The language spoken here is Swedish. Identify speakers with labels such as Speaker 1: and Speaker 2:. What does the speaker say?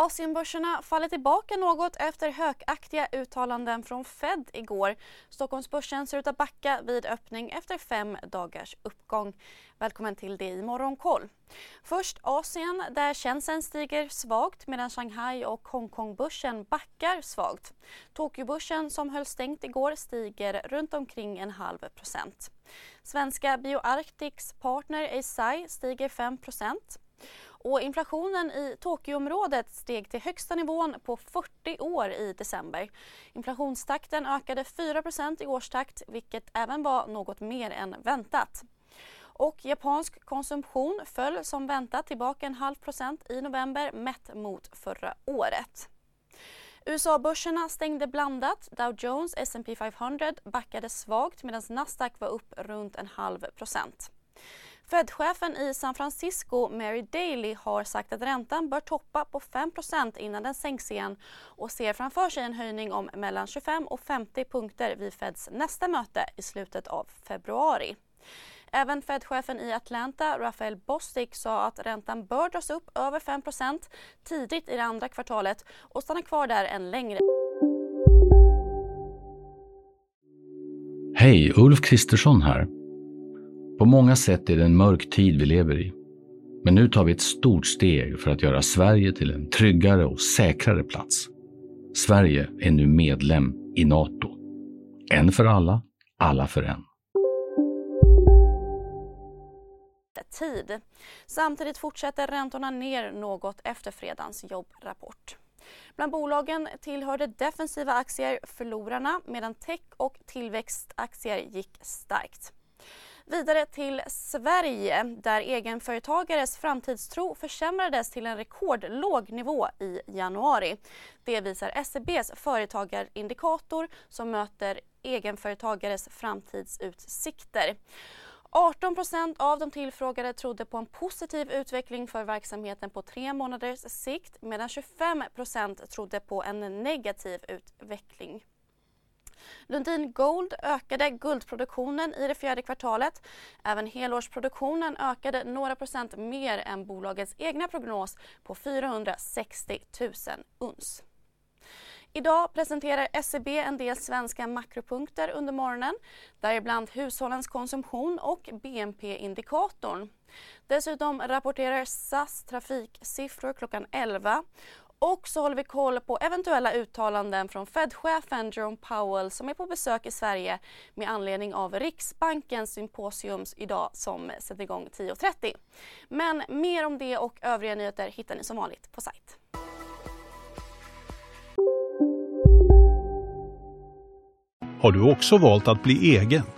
Speaker 1: Asienbörserna faller tillbaka något efter hökaktiga uttalanden från Fed igår. Stockholmsbörsen ser ut att backa vid öppning efter fem dagars uppgång. Välkommen till det i Morgonkoll. Först Asien där Shenzhen stiger svagt medan Shanghai och Hongkongbörsen backar svagt. Tokyobörsen som höll stängt igår stiger runt omkring en halv procent. Svenska BioArctics partner Eisai stiger 5 och inflationen i Tokyoområdet steg till högsta nivån på 40 år i december. Inflationstakten ökade 4% i årstakt vilket även var något mer än väntat. Och japansk konsumtion föll som väntat tillbaka en halv procent i november mätt mot förra året. USA-börserna stängde blandat. Dow Jones S&P 500 backade svagt medan Nasdaq var upp runt en halv procent. Fed-chefen i San Francisco, Mary Daly, har sagt att räntan bör toppa på 5% innan den sänks igen och ser framför sig en höjning om mellan 25 och 50 punkter vid Feds nästa möte i slutet av februari. Även Fed-chefen i Atlanta, Rafael Bostic, sa att räntan bör dras upp över 5% tidigt i det andra kvartalet och stanna kvar där en längre
Speaker 2: Hej, Ulf Kristersson här. På många sätt är det en mörk tid vi lever i. Men nu tar vi ett stort steg för att göra Sverige till en tryggare och säkrare plats. Sverige är nu medlem i Nato. En för alla, alla för en.
Speaker 1: tid. Samtidigt fortsätter räntorna ner något efter fredagens jobbrapport. Bland bolagen tillhörde defensiva aktier förlorarna medan tech och tillväxtaktier gick starkt. Vidare till Sverige där egenföretagares framtidstro försämrades till en rekordlåg nivå i januari. Det visar SCBs företagarindikator som möter egenföretagares framtidsutsikter. 18% av de tillfrågade trodde på en positiv utveckling för verksamheten på tre månaders sikt medan 25% trodde på en negativ utveckling. Lundin Gold ökade guldproduktionen i det fjärde kvartalet. Även helårsproduktionen ökade några procent mer än bolagets egna prognos på 460 000 uns. Idag presenterar SEB en del svenska makropunkter under morgonen, däribland hushållens konsumtion och BNP-indikatorn. Dessutom rapporterar SAS trafiksiffror klockan 11 och så håller vi koll på eventuella uttalanden från Fed-chefen Jerome Powell som är på besök i Sverige med anledning av Riksbankens symposium idag som sätter igång 10.30. Men mer om det och övriga nyheter hittar ni som vanligt på sajt.
Speaker 3: Har du också valt att bli egen?